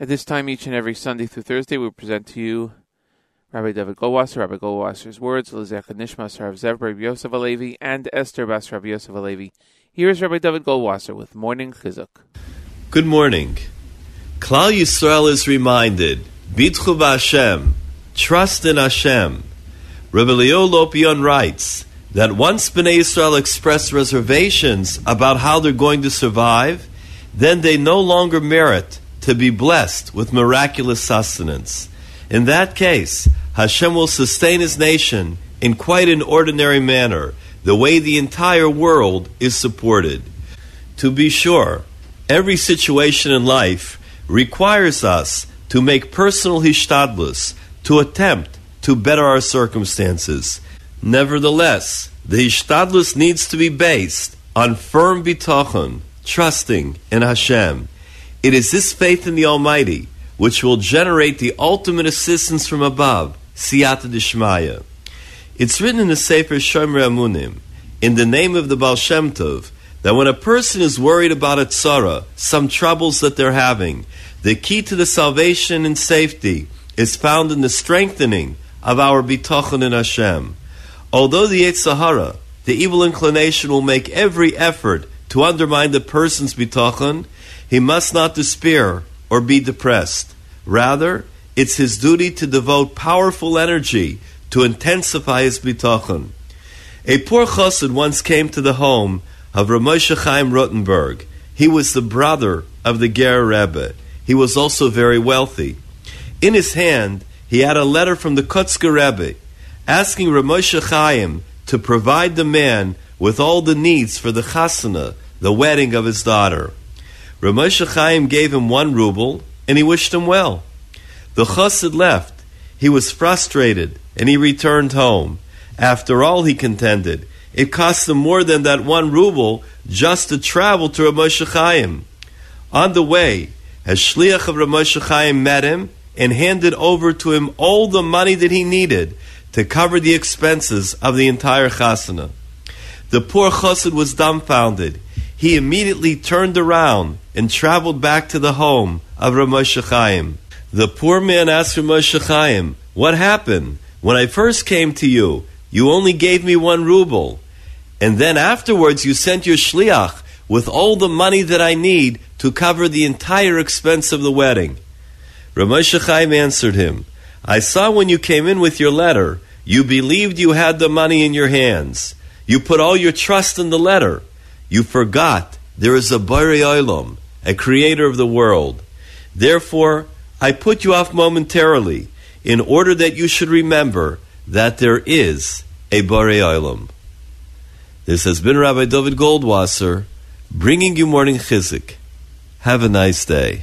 At this time, each and every Sunday through Thursday, we present to you Rabbi David Goldwasser, Rabbi Goldwasser's words, Lizech Nishmas Rav Zev, Rabbi Yosef Alevi, and Esther Bas Rabbi Yosef Alevi. Here is Rabbi David Goldwasser with Morning Chizuk. Good morning. Klal Yisrael is reminded, Bitchu Hashem, trust in Hashem. Rabbi Leo Lopian writes that once Bnei Israel express reservations about how they're going to survive, then they no longer merit to be blessed with miraculous sustenance. In that case, Hashem will sustain his nation in quite an ordinary manner, the way the entire world is supported. To be sure, every situation in life requires us to make personal hishtadlus, to attempt to better our circumstances. Nevertheless, the hishtadlus needs to be based on firm bitachon, trusting in Hashem. It is this faith in the Almighty which will generate the ultimate assistance from above, siyata dishmaya. It's written in the Sefer Shomer Emunim, in the name of the Baal Shem Tov, that when a person is worried about a tzara, some troubles that they're having, the key to the salvation and safety is found in the strengthening of our bitachon in Hashem. Although the Yetzer Hara, the evil inclination, will make every effort to undermine the person's bitachon, he must not despair or be depressed. Rather, it's his duty to devote powerful energy to intensify his bitachon. A poor chassid once came to the home of Reb Moshe Chaim Rottenberg. He was the brother of the Ger Rebbe. He was also very wealthy. In his hand, he had a letter from the Kotzker Rebbe asking Reb Moshe Chaim to provide the man with all the needs for the chasana, the wedding of his daughter. Reb Moshe Chaim gave him one ruble, and he wished him well. The chassid left. He was frustrated, and he returned home. After all, he contended, it cost him more than that one ruble just to travel to Reb Moshe Chaim. On the way, a shliach of Reb Moshe Chaim met him and handed over to him all the money that he needed to cover the expenses of the entire chasana. The poor chassid was dumbfounded. He immediately turned around and traveled back to the home of Reb Moshe Chaim. The poor man asked Reb Moshe Chaim, What happened? When I first came to you, you only gave me one ruble. And then afterwards, you sent your shliach with all the money that I need to cover the entire expense of the wedding. Reb Moshe Chaim answered him, I saw when you came in with your letter, you believed you had the money in your hands. You put all your trust in the letter. You forgot there is a Bari Olam, a creator of the world. Therefore, I put you off momentarily in order that you should remember that there is a Bari Olam. This has been Rabbi David Goldwasser bringing you morning chizuk. Have a nice day.